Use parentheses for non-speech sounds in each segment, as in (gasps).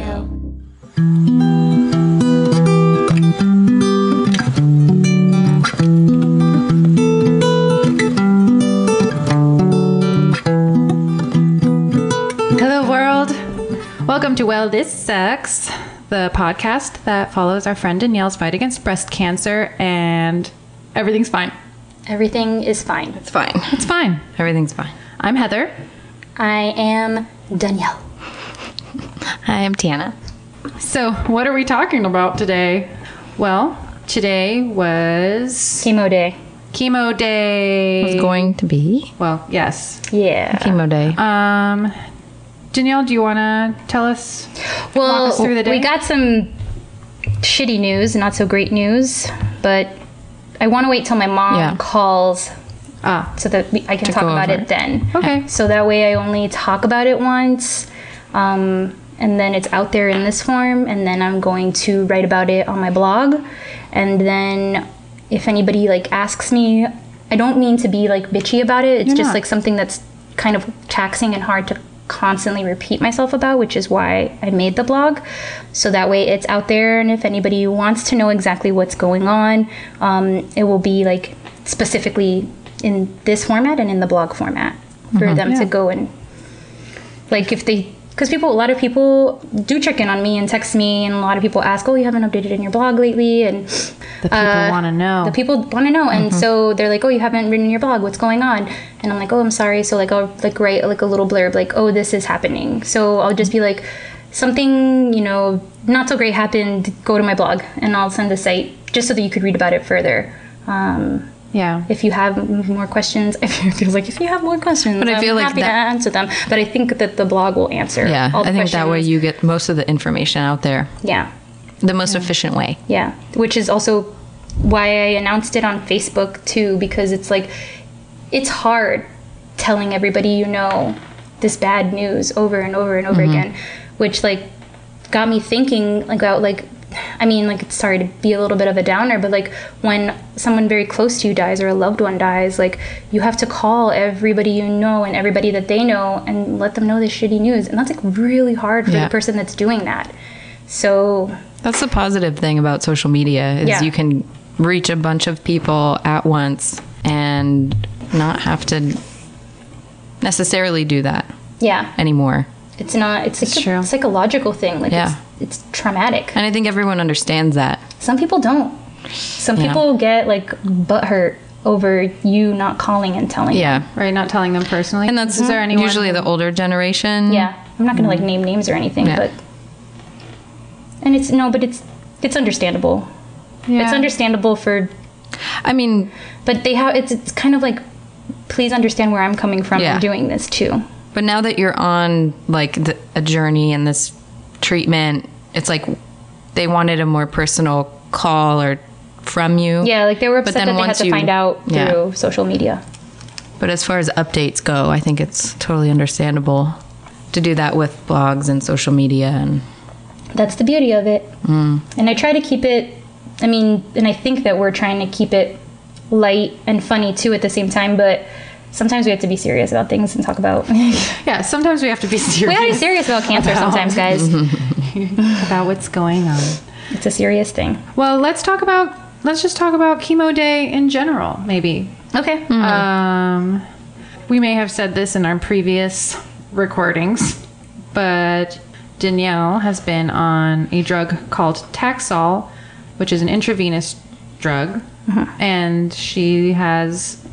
Radio. Hello, world. Welcome to Well, This Sucks, the podcast that follows our friend Danielle's fight against breast cancer, and everything's fine. Everything is fine. It's fine. It's fine. Everything's fine. I'm Heather. I am Danielle. Hi, I'm Tiana. So, what are we talking about today? Well, today was Chemo day. chemo day. was going to be well, yes. Yeah. chemo day. Um, Danielle, do you want to tell us? well, us through the day? we got some shitty news, not so great news, but I want to wait till my mom Yeah. calls Ah, so that we, I can talk about over it then. okay. So that way I only talk about it once. Um, and then it's out there in this form, and then I'm going to write about it on my blog. And then if anybody like asks me, I don't mean to be like bitchy about it. It's You're just not. like something that's kind of taxing and hard to constantly repeat myself about, which is why I made the blog. So that way it's out there, and if anybody wants to know exactly what's going on, um, it will be like specifically in this format and in the blog format for them Yeah. to go and like if they because people a lot of people do check in on me and text me and a lot of people ask oh you haven't updated in your blog lately? And The people uh, want to know. the people want to know. And mm-hmm. so they're like oh you haven't written your blog. What's going on? And i'm like oh i'm sorry. So like i'll like write like a little blurb like oh this is happening. So i'll just be mm-hmm. like something you know not so great happened. Go to my blog and i'll send the site just so that you could read about it further. Um, yeah. if you have more questions, (laughs) if it feels like if you have more questions, But I I'm feel like happy that- to answer them. But I think that the blog will answer. yeah, all the I think that way you get most of the information out there Yeah, the most efficient way. yeah. Which is also why I announced it on Facebook too, because it's like it's hard telling everybody you know this bad news over and over and over Mm-hmm. again, which like got me thinking like about like I mean like sorry to be a little bit of a downer, but like when someone very close to you dies or a loved one dies, like you have to call everybody you know and everybody that they know and let them know this shitty news. And that's like really hard for Yeah. the person that's doing that. So That's the positive thing about social media is Yeah. you can reach a bunch of people at once and not have to necessarily do that yeah. anymore. It's not. It's, like true. a psychological thing. Like Yeah. It's, it's traumatic. And I think everyone understands that. Some people don't. Some Yeah. people get like butthurt over you not calling and telling. Them. Yeah. Right, not telling them personally. And that's is there anyone usually the older generation. Yeah. I'm not gonna like mm-hmm. name names or anything, Yeah. but and it's no, but it's it's understandable. Yeah. It's understandable for, I mean, but they have. It's it's kind of like, please understand where I'm coming from Yeah. in doing this too. But now that you're on like the, a journey and this treatment, it's like they wanted a more personal call or from you. Yeah, like they were But upset then that they had to you- find out through yeah. social media. But as far as updates go, I think it's totally understandable to do that with blogs and social media and That's the beauty of it. Mm. And I try to keep it, I mean, and I think that we're trying to keep it light and funny too at the same time, but sometimes we have to be serious about things and talk about. (laughs) Yeah, sometimes we have to be gotta be serious serious about cancer sometimes, guys. (laughs) about what's going on. It's a serious thing. Well, let's talk about let's just talk about chemo day in general, maybe. Okay. Um, we may have said this in our previous recordings, but Danielle has been on a drug called Taxol, which is an intravenous drug, and she has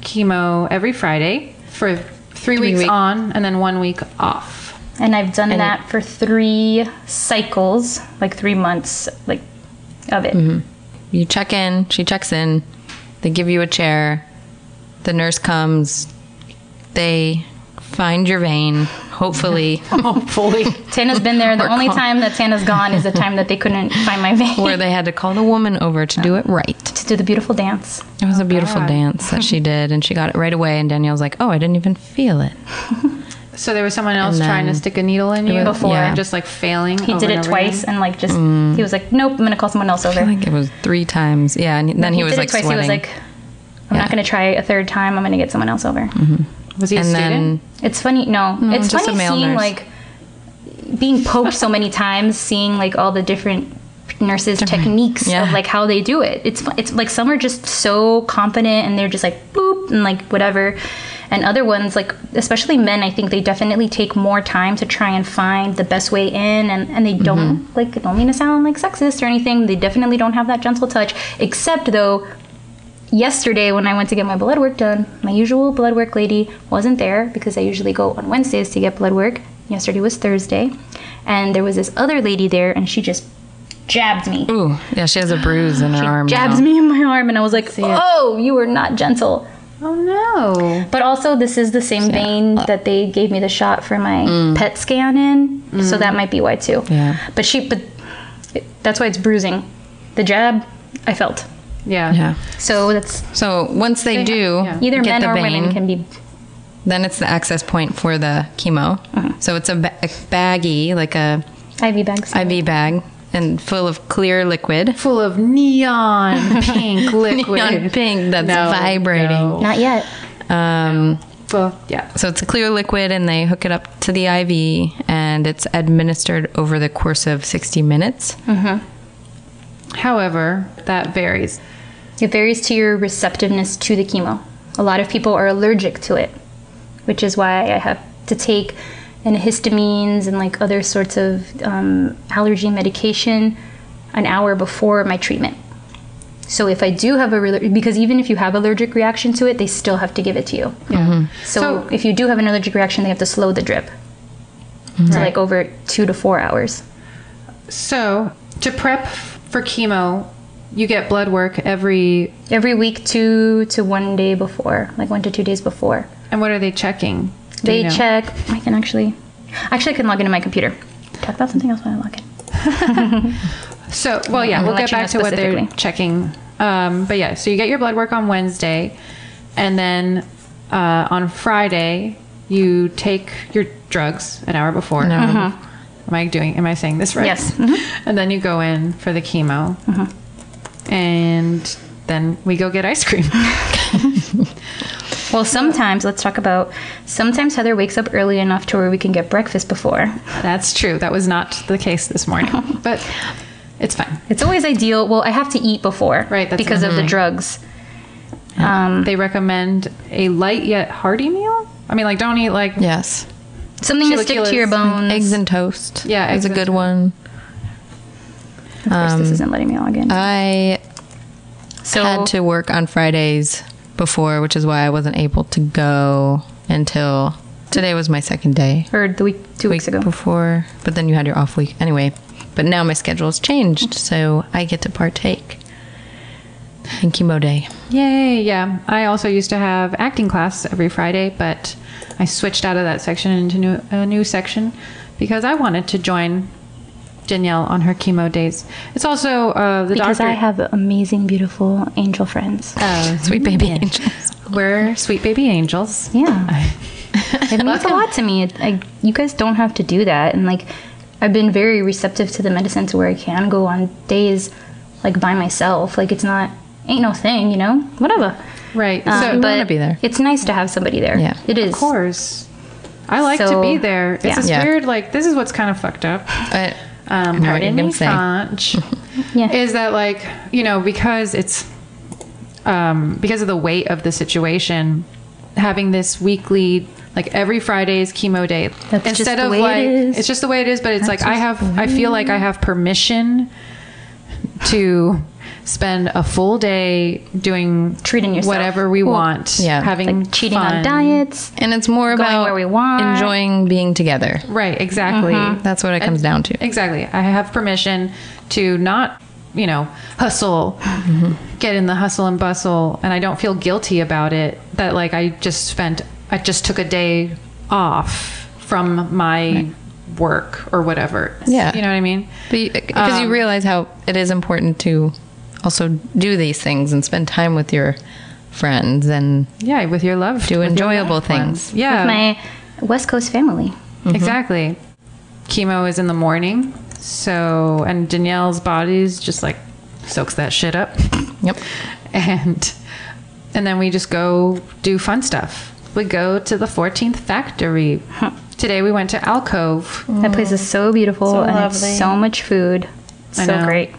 chemo every Friday for three, weeks week- on and then one week off. And I've done And that for three cycles, like three months, like of it. Mm-hmm. you check in, she checks in, they give you a chair, the nurse comes, they find your vein, hopefully, (laughs) Hopefully. Tana's been there. The Or only call- time that Tana's gone is the time that they couldn't find my (laughs) vein where they had to call the woman over to do it right. to do the beautiful dance. It was a beautiful God. dance that she did, and she got it right away. And Danielle's like, "Oh, I didn't even feel it." (laughs) So there was someone else And trying to stick a needle in you Before. Yeah. and just like failing. He over did and it over twice again? and like just Mm. he was like, nope, I'm gonna call someone else over. I think it was three times. Yeah, and then he, was did like it twice. sweating. He was like, I'm not gonna try a third time. I'm gonna get someone else over. Was he a and student? then It's funny. No, it's just a funny male seeing nurse. like being poked so many times, seeing like all the different nurses techniques yeah. of like how they do it. It's it's like some are just so competent and they're just like boop and like whatever. And other ones, like especially men, I think they definitely take more time to try and find the best way in, and, and they don't mm-hmm. like. I don't mean to sound like sexist or anything. They definitely don't have that gentle touch. Except though, yesterday when I went to get my blood work done, my usual blood work lady wasn't there because I usually go on Wednesdays to get blood work. Yesterday was Thursday, and there was this other lady there, and she just jabbed me. Ooh, yeah, she has a bruise in her arm. She jabs now. me in my arm, and I was like, "Oh, you were not gentle." Oh no. But also, this is the same vein that they gave me the shot for my mm. PET scan in, so mm. that might be why too. Yeah. But she, but it, that's why it's bruising. The jab, I felt. Yeah. Yeah. So that's So once they, do yeah. either men or vein, women can be. then it's the access point for the chemo. Uh-huh. So it's a, ba- a baggie, like a IV bags. IV bag, and full of clear liquid. Full of neon (laughs) pink liquid. Neon pink that's No, vibrating. no. Not yet. Um, Well, yeah. so it's a clear liquid, and they hook it up to the IV, and it's administered over the course of 60 minutes. However, that varies. It varies to your receptiveness to the chemo. A lot of people are allergic to it, which is why I have to take antihistamines and like other sorts of um, allergy medication an hour before my treatment. So if I do have a re- because even if you have allergic reaction to it, they still have to give it to you. Yeah. So, So- if you do have an allergic reaction, they have to slow the drip to like over two to four hours. So, to prep for chemo, you get blood work every. Every week, two to one day before, like one to two days before. And what are they checking? Do They you know? check. I can actually, actually, I can log into my computer. Talk about something else when I log in. (laughs) So, well, yeah, we'll let get you know back to what they're checking. Um, but yeah, so you get your blood work on Wednesday, and then uh, on Friday you take your drugs an hour before. No. Uh-huh. Am I doing? Am I saying this right? Yes. Mhm. (laughs) And then you go in for the chemo, Uh-huh. And then we go get ice cream. Well, sometimes let's talk about. Sometimes Heather wakes up early enough to where we can get breakfast before. That's true. That was not the case this morning, (laughs) but it's fine. It's always ideal. Well, I have to eat before, Right, that's Because of the drugs. Um, They recommend a light yet hearty meal. I mean, like don't eat like Yes. something to stick to your bones. Eggs and toast. Yeah, is a good toast. one. Of course, um, this isn't letting me log in. I so had to work on Fridays before, which is why I wasn't able to go until today was my second day. or the week two weeks ago. Before, but then you had your off week anyway. But now my schedule's changed, so I get to partake in chemo day. Yay, yeah. I also used to have acting class every Friday, but I switched out of that section into new, a new section because I wanted to join Danielle on her chemo days. It's also uh, the because doctor. I have amazing, beautiful angel friends. uh, Sweet baby angels. we're sweet baby angels. Yeah. (laughs) it means a lot to me. It, I, you guys don't have to do that. And like, I've been very receptive to the medicine to where I can go on days like by myself. Like, it's not, ain't no thing, you know? Whatever. Right. Um, so, you but wanna be there. It's nice to have somebody there. Yeah. It is. of course. I like to be there. It's yeah. this Yeah. weird, like, this is what's kind of fucked up. But um, I know what pardon me. French, (laughs) Yeah. is that like you know because it's um, because of the weight of the situation, having this weekly like every Friday is chemo day That's just instead the of way it like is. it's just the way it is. But it's That's like I have I feel like I have permission to spend a full day doing Treating yourself. whatever we Well, want, yeah. having like cheating fun. on diets. and it's more Going about where we want. enjoying being together. Right, exactly. That's what it comes down to. Exactly. I have permission to not, you know, hustle, get in the hustle and bustle, and I don't feel guilty about it. That like I just spent, I just took a day off from my work or whatever. Yeah. you know what I mean. Because you Um, realize how it is important to also do these things and spend time with your friends and Yeah, with your love, Do enjoyable loved ones. things. Yeah, With my West Coast family. Mm-hmm. exactly. Chemo is in the morning, so and Danielle's body's just like soaks that shit up. yep. (laughs) and and then we just go do fun stuff we go to the 14th factory. Today we went to Alcove. That place is so beautiful So and lovely. it's so much food. I So great.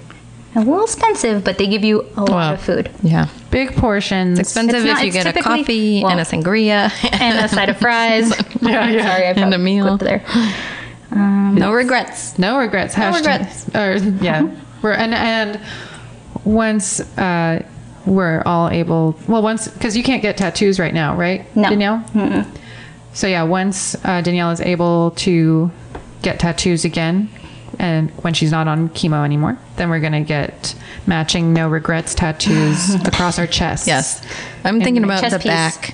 A little expensive, but they give you a lot Wow. of food. Yeah. Big portions. Expensive It's if you get a coffee well- and a sangria And a side of fries. (laughs) Yeah, yeah. Sorry, I And a probably meal. clipped there. no regrets. No regrets. No hashtag- regrets. Or yeah, (laughs) we're and and once uh, we're all able, well, once because you can't get tattoos right now, right, No. Danielle? So yeah, once uh, Danielle is able to get tattoos again, and when she's not on chemo anymore, then we're gonna get matching no regrets tattoos (laughs) across our chests. Yes. I'm thinking about chest the piece. back.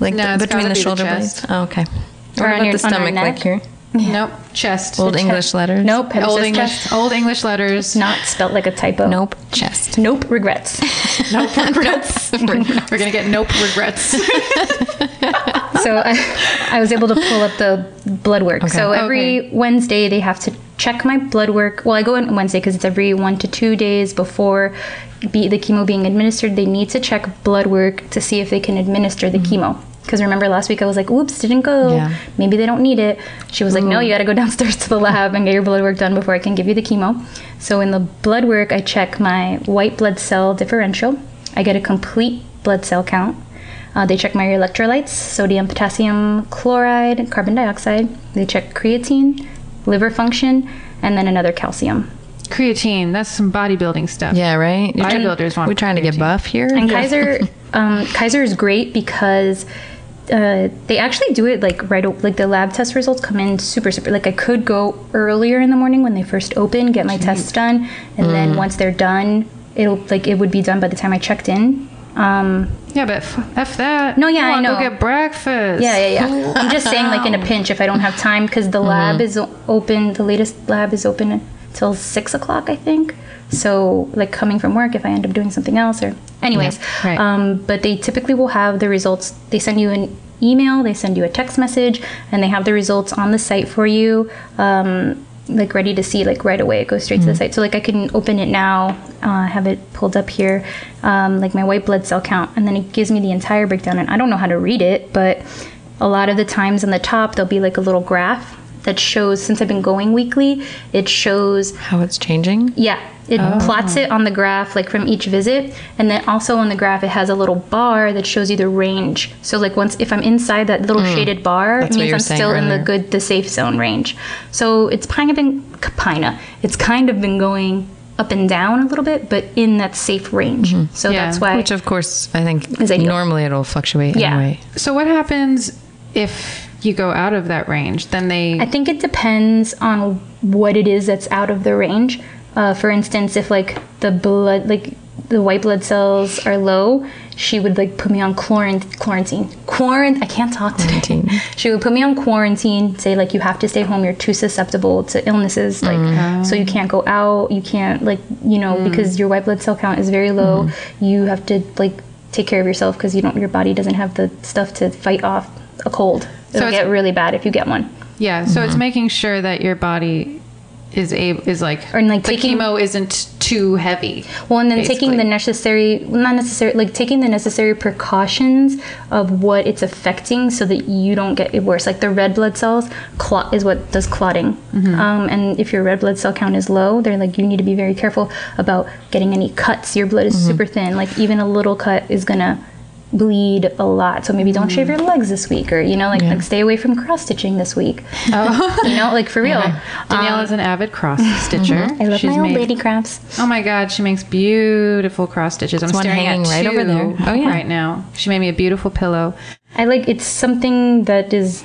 Like No, the- between the be the shoulder blades. Oh, okay. What Or on about your- the stomach, like neck? here? Nope. Chest. Old English letters? Nope. it Old English. chest. Old English letters. Not spelt like a typo. Nope. Chest. Nope. Regrets. (laughs) (laughs) Nope. Regrets. we're gonna get nope regrets. so I, I was able to pull up the blood work. So every Okay. Wednesday they have to check my blood work. Well, I go on Wednesday because it's every one to two days before be, the chemo being administered. They need to check blood work to see if they can administer the chemo. Because remember last week I was like, "Oops, didn't go. Yeah. Maybe they don't need it." She was like, "No, you got to go (laughs) downstairs to the lab and get your blood work done before I can give you the chemo." So in the blood work, I check my white blood cell differential. I get a complete blood cell count. Uh, they check my electrolytes sodium, potassium chloride, carbon dioxide. They check creatine, liver function, and then another calcium. Creatine. That's some bodybuilding stuff. Yeah, right? Bodybuilders want We're trying to get buff here. And Kaiser, (laughs) um, Kaiser is great because uh, they actually do it like right, like the lab test results come in super, super. Like I could go earlier in the morning when they first open, get my tests done, and then once they're done, it'll like it would be done by the time I checked in. Um, Yeah, but f, f that. No, yeah, I wanna know. Go get breakfast. Yeah, yeah, yeah. (laughs) I'm just saying, like in a pinch, if I don't have time, because the lab is open. The latest lab is open till six o'clock, I think. So, like coming from work, if I end up doing something else, or anyways. right. Um, but they typically will have the results. They send you an email, they send you a text message, and they have the results on the site for you. Um, like ready to see like right away. It goes straight to the site. So like i can open it now uh, have it pulled up here um, like my white blood cell count. And then it gives me the entire breakdown. And i don't know how to read it but a lot of the times on the top there'll be like a little graph that shows since i've been going weekly it shows How it's changing? yeah it oh. plots it on the graph like from each visit and then also on the graph it has a little bar that shows you the range so like once if i'm inside that little hmm. shaded bar That's it means i'm saying still in the good the safe zone range so it's kind of been kinda it's kind of been going up and down a little bit but in that safe range mm-hmm. so Yeah. that's why Which, of course, I think Is ideal. normally it'll fluctuate Yeah. anyway. So what happens if you go out of that range? Then they. I think it depends on what it is that's out of the range. Uh, for instance, if like the blood, like the white blood cells are low, she would like put me on quarant- quarantine. Quarant. I can't talk today. Quarantine. (laughs) She would put me on quarantine. Say like you have to stay home. You're too susceptible to illnesses. Like mm-hmm. so you can't go out. You can't like you know mm-hmm. because your white blood cell count is very low. Mm-hmm. You have to like take care of yourself because you don't. Your body doesn't have the stuff to fight off a cold. It'll it's- get really bad if you get one. yeah. So it's making sure that your body is able is like Or, like, the taking- chemo isn't too heavy. Well, and then taking the necessary, not necessary, like taking the necessary precautions of what it's affecting so that you don't get it worse. Like the red blood cells, clot is what does clotting. Um, and if your red blood cell count is low, they're like, you need to be very careful about getting any cuts. Your blood is super thin. Like even a little cut is gonna bleed a lot. So maybe don't shave your legs this week, or you know, like like stay away from cross stitching this week. Oh. (laughs) You know, like for real. Danielle is an avid cross stitcher. Um, I love She's my old made- lady crafts. Oh my god, she makes beautiful cross stitches. I'm staring hanging at right two over there. Oh, yeah. right now. She made me a beautiful pillow. I like it's something that is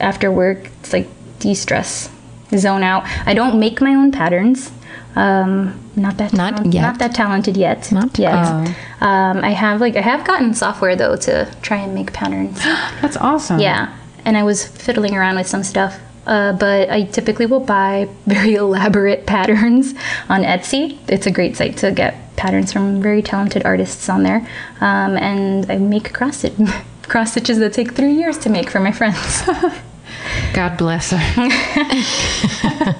after work. It's like de-stress, zone out. I don't make my own patterns. Um, not that Not talent- yet. Not that talented yet. Not yet. yet. Um, I have like I have gotten software though to try and make patterns. (gasps) That's awesome. yeah, and I was fiddling around with some stuff. Uh, but I typically will buy (laughs) very elaborate patterns on Etsy. It's a great site to get patterns from very talented artists on there. Um, and I make cross, stitch- (laughs) cross stitches that take three years to make for my friends. (laughs) God bless her.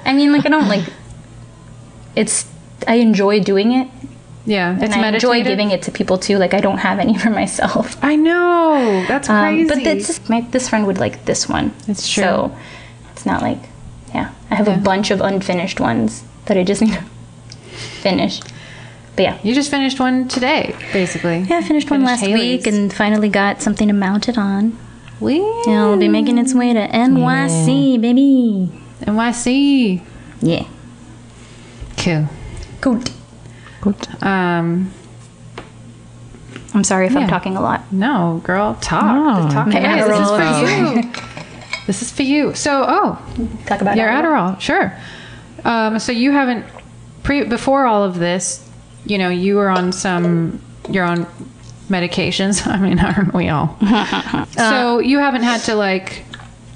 I mean, like, I don't like it's, I enjoy doing it. Yeah, and it's I enjoy giving it to people too. Like I don't have any (laughs) for myself. I know that's Um, crazy. but this my this friend would like this one. It's true. So it's not like yeah. I have Yeah. a bunch of unfinished ones that I just need to (laughs) finish. But yeah. you just finished one today, basically. Yeah, I finished one last Haley's. week and finally got something to mount it on. We it'll be making its way to NYC, baby. NYC. Yeah. Cool. Good. Good. Um, I'm sorry if Yeah. I'm talking a lot. no, girl, talk. No, talk away. This is for you. this is for you. So, oh, Talk about your Adderall. Adderall, sure. Um, so you haven't pre before all of this, you know, you were on some you're on medications. (laughs) I mean, (laughs) aren't we all? (laughs) so you haven't had to like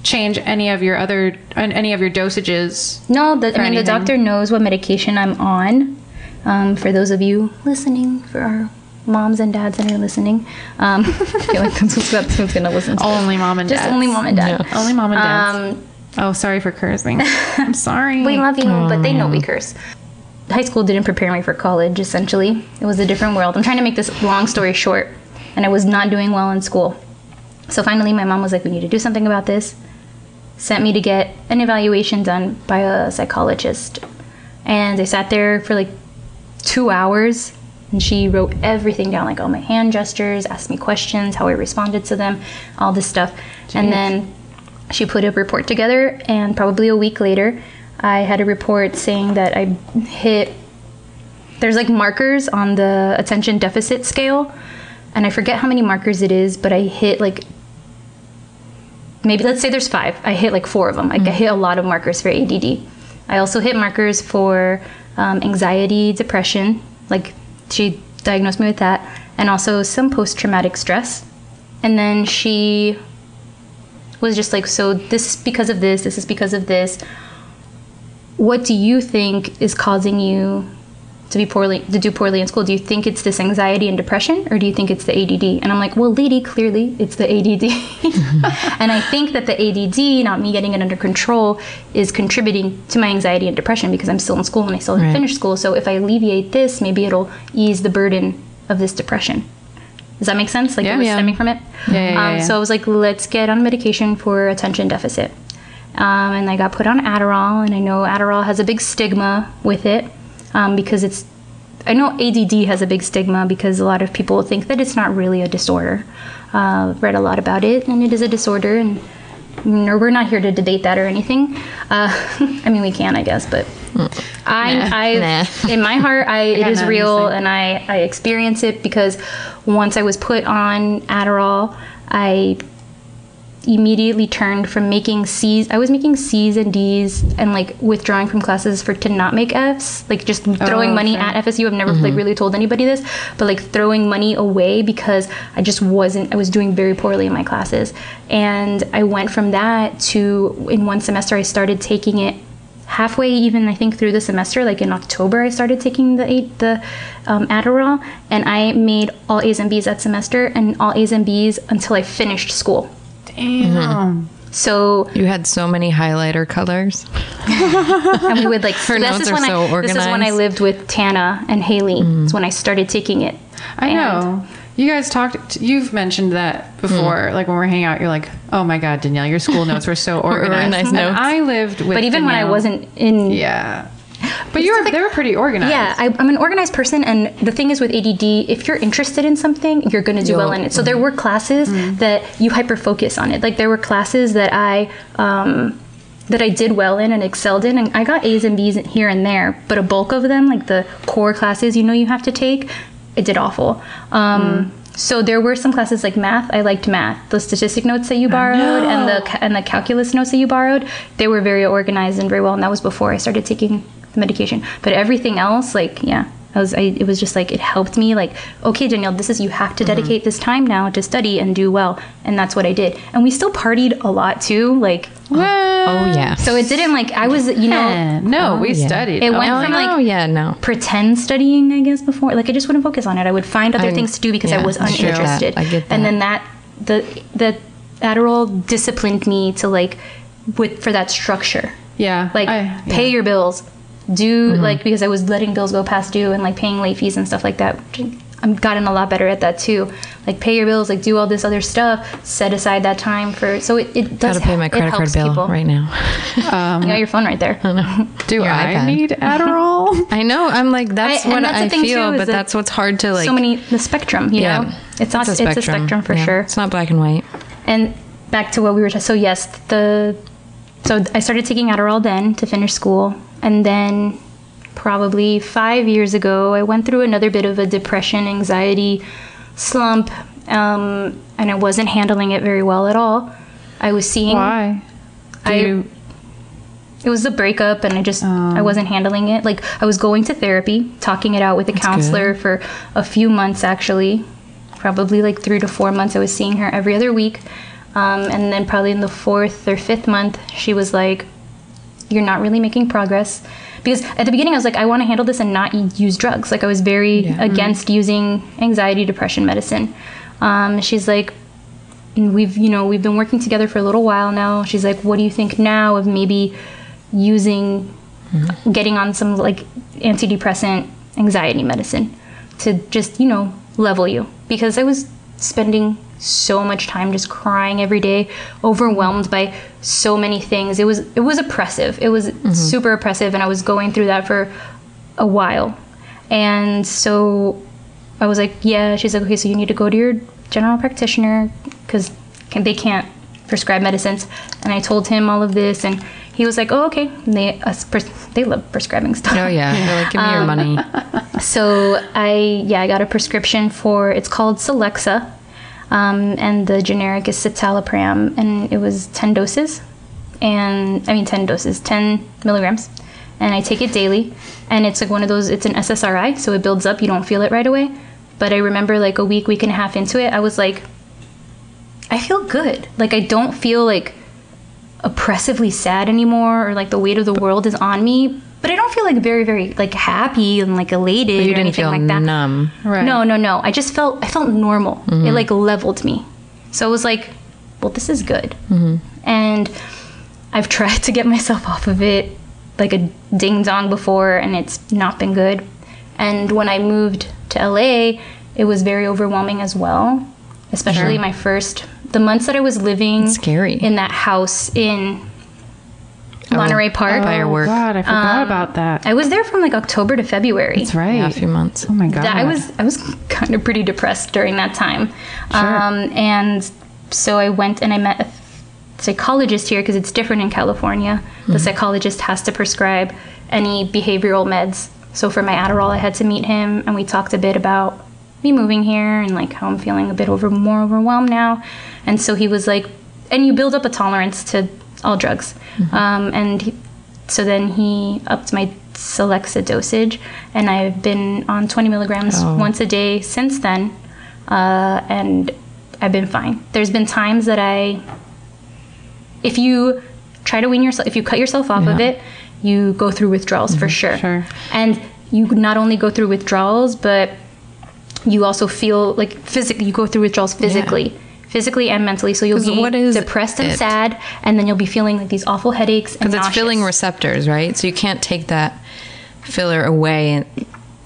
change any of your other any of your dosages. No, the, I mean, anything. the doctor knows what medication I'm on. Um, for those of you listening, for our moms and dads that are listening, um, (laughs) I feel like that's what's, that's who's going to listen to Only mom and dad. Just dads. only mom and dad. Only mom and dads. Um, oh, sorry for cursing. I'm sorry. (laughs) we love you, but they know we curse. High school didn't prepare me for college, essentially. It was a different world. I'm trying to make this long story short, and I was not doing well in school. So finally, my mom was like, We need to do something about this. Sent me to get an evaluation done by a psychologist. And I sat there for like two hours and she wrote everything down like all my hand gestures asked me questions how i responded to them all this stuff and then she put a report together and probably a week later i had a report saying that i hit there's like markers on the attention deficit scale and i forget how many markers it is but i hit like maybe let's say there's five. I hit like four of them. Like i hit a lot of markers for add i also hit markers for um, anxiety depression like she diagnosed me with that and also some post-traumatic stress. And then she was just like so this is because of this this is because of this. What do you think is causing you to be poorly to do poorly in school do you think it's this anxiety and depression or do you think it's the add and i'm like well lady clearly it's the add (laughs) and i think that the add not me getting it under control is contributing to my anxiety and depression because i'm still in school and i still haven't Right. finished school so if i alleviate this maybe it'll ease the burden of this depression does that make sense like Yeah. was Yeah. stemming from it Yeah, yeah, yeah, um, yeah. so i was like let's get on medication for attention deficit um, and I got put on Adderall, and I know Adderall has a big stigma with it um, because it's. I know ADD has a big stigma because a lot of people think that it's not really a disorder. Uh, read a lot about it, and it is a disorder, and no, we're not here to debate that or anything. Uh, (laughs) I mean, we can, I guess, but I, I, Nah. in my heart, I, (laughs) it got is real, and I, I experience it because once I was put on Adderall, I immediately turned from making C's. I was making C's and D's and like withdrawing from classes for to not make F's, like just throwing money okay. at FSU. I've never like really told anybody this, but like throwing money away because I just wasn't. I was doing very poorly in my classes, and I went from that to in one semester I started taking it halfway even I think through the semester, like in October, I started taking the eight, the um, Adderall, and I made all A's and B's that semester, and all A's and B's until I finished school. Damn. So You had so many highlighter colors. (laughs) and we would like (laughs) Her this notes is are when so I this is when I lived with Tana and Haley. It's when I started taking it. I And- know. You guys talked. You've mentioned that before. Hmm. Like when we're hanging out, you're like, "Oh my god, Danielle, your school notes were so (laughs) organized." Organized notes. I lived with. But even when I wasn't in Yeah. But you were. they were pretty organized. Yeah, I, I'm an organized person, and the thing is with ADD, if you're interested in something, you're going to do well in it. So there were classes that you hyper focus on it. Like there were classes that I um, that I did well in and excelled in, and I got A's and B's here and there. But a bulk of them, like the core classes, you know, you have to take, it did awful. Um, So there were some classes like math. I liked math. The statistic notes that you borrowed and the and the calculus notes that you borrowed, they were very organized and very well. And that was before I started taking the medication. But everything else, like yeah, I was. I, it was just like it helped me. Like okay, Danielle, this is you have to mm-hmm. dedicate this time now to study and do well. And that's what I did. And we still partied a lot too. Like Oh, oh yeah. so, it didn't like I was you know no, oh, we yeah. studied. It Oh, went oh, from, like, oh yeah, no. pretend studying, I guess, before. Like I just wouldn't focus on it. I would find other I- things to do because I yeah, was I that. uninterested. I get And then that the the Adderall disciplined me to like with for that structure. yeah. Like I- pay your bills, do mm-hmm. like because I was letting bills go past due and like paying late fees and stuff like that. I've gotten a lot better at that too. Like pay your bills, like do all this other stuff. Set aside that time for so it, it does. Gotta pay my credit card bill people. right now. Um, you got your phone right there. I know. (laughs) do Your I iPad. need Adderall? (laughs) I know. I'm like that's I- what that's I feel, too, but that that's what's hard to like. so many the spectrum. You know, it's not. It's a spectrum, for Yeah. sure. It's not black and white. And back to what we were. T- so yes, the so I started taking Adderall then to finish school, and then probably five years ago, I went through another bit of a depression, anxiety slump, um, and I wasn't handling it very well at all. I was seeing Why? Do I- you, it was a breakup, and I just I Oh. wasn't handling it. Like I was going to therapy, talking it out with a counselor for a few months actually, probably like three to four months. I was seeing her every other week, um, and then probably in the fourth or fifth month, she was like, "You're not really making progress." Because at the beginning, I was like, I want to handle this and not use drugs. Like I was very against using anxiety, depression medicine. Um, she's like, we've you know we've been working together for a little while now she's like what do you think now of maybe using getting on some like antidepressant anxiety medicine to just you know level you because i was spending so much time just crying every day overwhelmed by so many things it was it was oppressive it was mm-hmm. super oppressive and i was going through that for a while and so I was like, yeah. She's like, okay, so you need to go to your general practitioner because they can't prescribe medicines. And I told him all of this, and he was like, oh, okay. And they us pres- they love prescribing stuff. Oh yeah. They're like, give me Um, your money. (laughs) So I yeah I got a prescription for it's called Celexa, um, and the generic is citalopram, and it was ten doses, and I mean ten doses, ten milligrams, and I take it daily, and it's like one of those. It's an SSRI, so it builds up. You don't feel it right away, but I remember like a week, week and a half into it, I was like, I feel good. Like I don't feel like oppressively sad anymore or like the weight of the world is on me but i don't feel like very very like happy and like elated you or didn't anything feel like that. numb. Right. no no no. I just felt i felt normal. It mm-hmm. like leveled me. So it was like well this is good. Mm-hmm. And i've tried to get myself off of it like a ding dong before and it's not been good. And when i moved to la it was very overwhelming as well especially my first the months that i was living scary. in that house in Monterey Park. by your work. Oh, God, I forgot Um, about that. I was there from like October to February. That's right. Yeah, a few months. Oh my God. That- I was I was kind of pretty depressed during that time, um, and so I went and I met a psychologist here because it's different in California. The psychologist has to prescribe any behavioral meds. So for my Adderall, I had to meet him, and we talked a bit about me moving here and like how I'm feeling a bit over more overwhelmed now. And so he was like, and you build up a tolerance to all drugs. Um, and he, so then he upped my Celexa dosage, and I've been on 20 milligrams Oh. once a day since then, uh, and I've been fine. There's been times that I, if you try to wean yourself, if you cut yourself off of it, you go through withdrawals for sure. Sure. And you not only go through withdrawals, but you also feel like physically, you go through withdrawals physically. Physically and mentally, so you'll be what is depressed and it? sad, and then you'll be feeling like these awful headaches Because it's filling receptors, right? So you can't take that filler away. And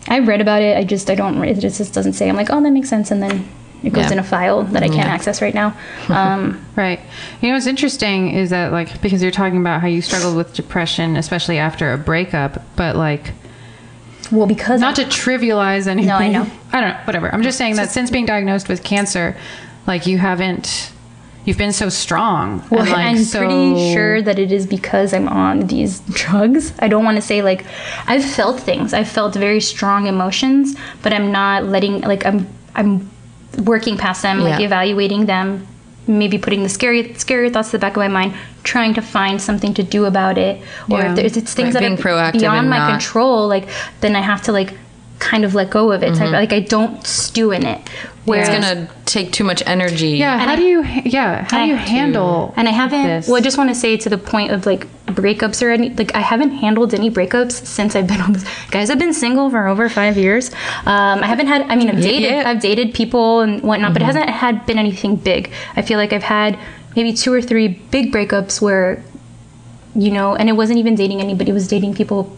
I read about it. I just I don't. It just, just doesn't say. I'm like, oh, that makes sense, and then it goes Yeah. in a file that I can't Yeah. access right now. (laughs) Um, Right. You know what's interesting is that like because you're talking about how you struggled with depression, especially after a breakup, but like well, because not to trivialize anything. No, I know. (laughs) I don't know. Whatever. I'm just saying that since being diagnosed with cancer, like you haven't, you've been so strong. Well, and, like, I'm so- pretty sure that it is because I'm on these drugs. I don't want to say like I've felt things. I've felt very strong emotions, but I'm not letting like I'm I'm working past them, like Yeah. evaluating them, maybe putting the scary scary thoughts to the back of my mind, trying to find something to do about it. Or Yeah. if there's it's things that are beyond my not- control, like then I have to like kind of let go of it. Mm-hmm. Like I don't stew in it. Whereas it's gonna take too much energy. Yeah. How do you? Yeah. How do you handle? and I haven't. this? Well, I just want to say to the point of like breakups or any like I haven't handled any breakups since I've been on this. Guys, I've been single for over five years. Um, I haven't had. I mean, I've dated. yeah. I've dated people and whatnot, but it hasn't had been anything big. I feel like I've had maybe two or three big breakups where you know, and it wasn't even dating anybody. It was dating people,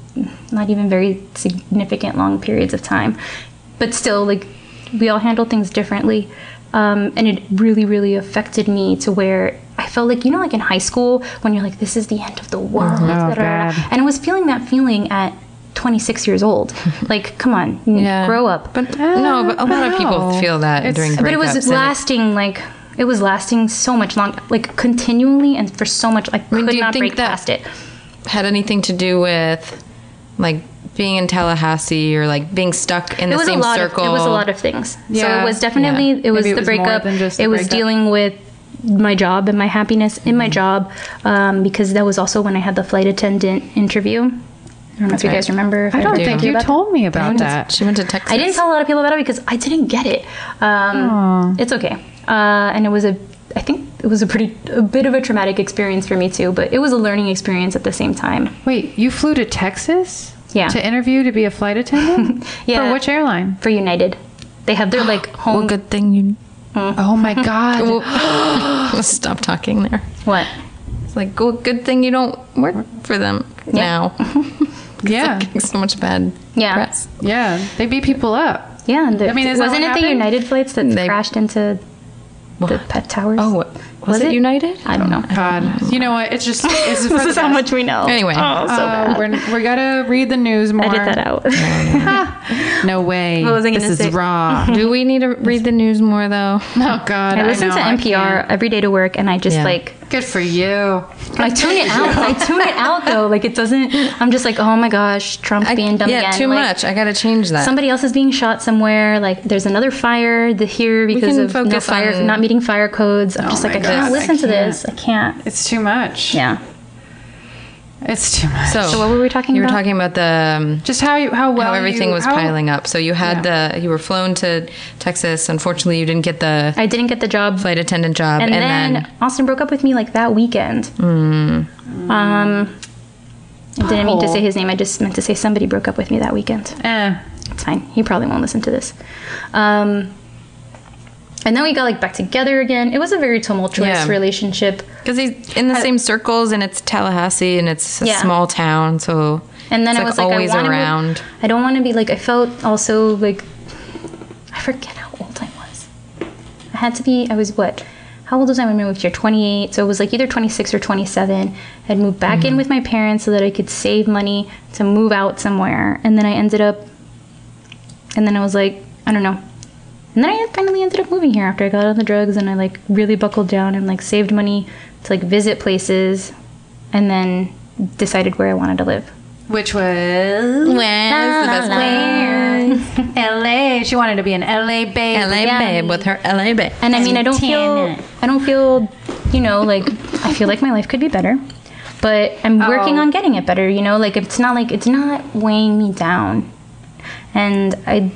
not even very significant long periods of time, but still, like we all handle things differently, um, and it really, really affected me to where I felt like you know, like in high school when you're like, this is the end of the world, Oh, da. God. and I was feeling that feeling at 26 years old. (laughs) like, come on, Yeah. grow up. But no, but a lot of people feel that It's- during breakups. But it was lasting like it was lasting so much long, like continually and for so much. I mean, could do you not think break that- past it. had anything to do with like being in Tallahassee or like being stuck in It the was a same lot circle. of it was a lot of things. so Yeah. it was definitely Yeah. it was Maybe it the was more breakup. than just the it was breakup. dealing with my job and my happiness in my job um, because that was also when I had the flight attendant interview. I don't know if you right. guys remember. if I don't ever think you told me about that. She went to Texas. I didn't tell a lot of people about it because I didn't get it. Um, it's okay, uh, and it was a. I think it was a pretty a bit of a traumatic experience for me too, but it was a learning experience at the same time. Wait, you flew to Texas? Yeah. To interview to be a flight attendant? (laughs) Yeah. For which airline? For United, they have their (gasps) like home. Well, good thing you mm. Oh my (laughs) God. (gasps) (laughs) stop talking there. What? It's like, well, good thing you don't work for them now. yeah. So much bad Yeah. press. Yeah. They beat people up. Yeah, and I mean, wasn't it the? United flights that They- crashed into the pet towers? Oh, what? Was, it, United? I don't know. God. You know what? It's just, (laughs) it's This is how much we know. Anyway. oh, so Uh, we're, we gotta read the news more. Edit that out. No (laughs) way. What was I this is say? raw. (laughs) Do we need to read the news more though? Oh God. I listen know, to NPR every day to work, and I just Yeah. like Good for you. I tune it out. I tune it out though. Like it doesn't. I'm just like, oh my gosh, Trump's I- being dumb yeah, again. Yeah, too Like, much. I gotta change that. Somebody else is being shot somewhere. Like there's another fire the, here because of no fire, on- not meeting fire codes. I'm oh just Oh like, I can't listen I to this. I can't. It's too much. Yeah. It's too much. so, So what were we talking you about? You were talking about the um, just how you, how well how everything you- was how- piling up. So you had the you were flown to Texas. Unfortunately, you didn't get the I didn't get the job flight attendant job, and, and, then, then, Austin broke up with me like that weekend. Hmm. Um, I didn't mean to Oh. say his name. I just meant to say somebody broke up with me that weekend. Eh. It's fine. He probably won't listen to this. Um, and then we got like back together again. It was a very tumultuous Yeah. relationship. because he's in the same circles, and it's Tallahassee, and it's a Yeah. small town, so And then it's I was like, always I around. Move, I don't want to be like. I felt also like I forget how old I was. I had to be. I was what? How old was I when I moved here? 28. So it was like either 26 or 27. I'd moved back Mm-hmm. in with my parents so that I could save money to move out somewhere. And then I ended up. And then I was like, I don't know. And then I finally ended up moving here after I got on the drugs and I like really buckled down and like saved money to like visit places and then decided where I wanted to live. Which was Where's the best place? LA. She wanted to be an LA babe. LA Yeah. babe with her LA babe. And I mean, I don't feel, I don't feel, you know, like I feel like my life could be better, but I'm oh. working Oh. on getting it better. You know, like it's not like it's not weighing me down, and I,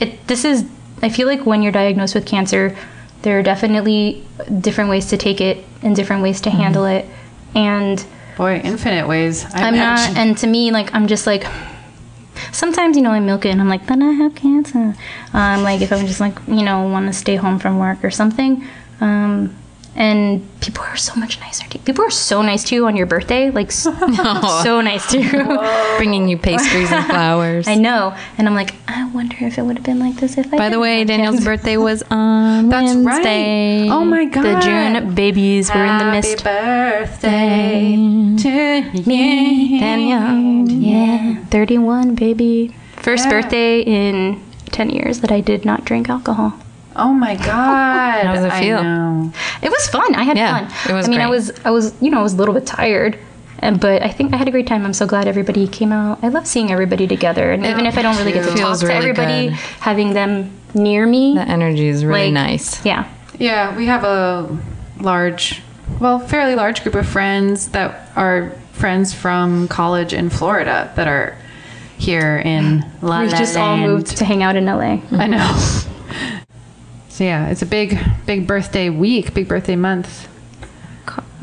it this is I feel like when you're diagnosed with cancer, there are definitely different ways to take it and different ways to handle it, and Boy, infinite ways. I I'm not, and to me, like, I'm just like, sometimes, you know, I milk it and I'm like, but I have cancer. Um, like, if I'm just like, you know, want to stay home from work or something. Um, and people are so much nicer to you. People are so nice to you on your birthday. Like, so, (laughs) (laughs) so nice to you. (laughs) Bringing you pastries and flowers. I know. And I'm like, I wonder if it would have been like this if I By the way, have Danielle's cancer. birthday was on That's Wednesday. right. Oh my god. The June babies were in the Happy mist. birthday to you. Danielle. Yeah. 31, baby. First Yeah. birthday in 10 years that I did not drink alcohol. Oh my (laughs) god. How does it feel? I know. It was fun. I had Yeah, fun. it was I mean, I was, I was, you know, I was a little bit tired, and but I think I had a great time. I'm so glad everybody came out. I love seeing everybody together, and even if I don't really get to talk feels to really everybody, good. having them near me, The energy is really like, nice. Yeah, Yeah, we have a large, well, fairly large group of friends that are friends from college in Florida that are here in La we've La just all moved to hang out in LA. I know. (laughs) So yeah, it's a big, big birthday week, big birthday month.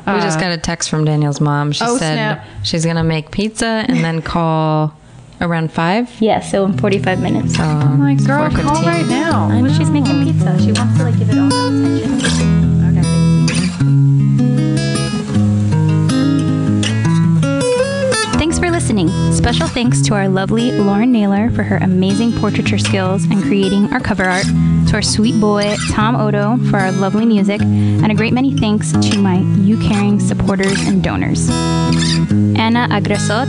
we just got a text from Danielle's mom. She oh, said snap. she's gonna make pizza and then (laughs) call around five. Yeah, so in 45 minutes. So I'm like, girl, call right now. I Well, she's making pizza. She wants to like give it listening. Special thanks to our lovely Lauren Naylor for her amazing portraiture skills and creating our cover art, to our sweet boy Tom Odo for our lovely music, and a great many thanks to my YouCaring supporters and donors. Anna Agresot,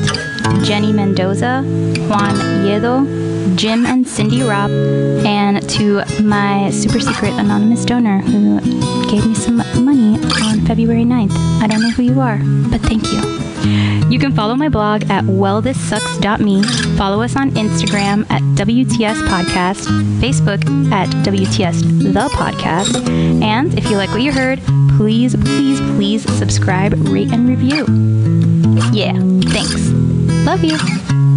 Jenny Mendoza, Juan Yedo, Jim and Cindy Robb, and to my super secret anonymous donor who gave me some money on February 9th. I don't know who you are, but thank you. You can follow my blog at wellthissucks.me, follow us on Instagram at WTS Podcast, Facebook at WTS The Podcast, and if you like what you heard, please, please, please subscribe, rate, and review. Yeah, thanks. Love you.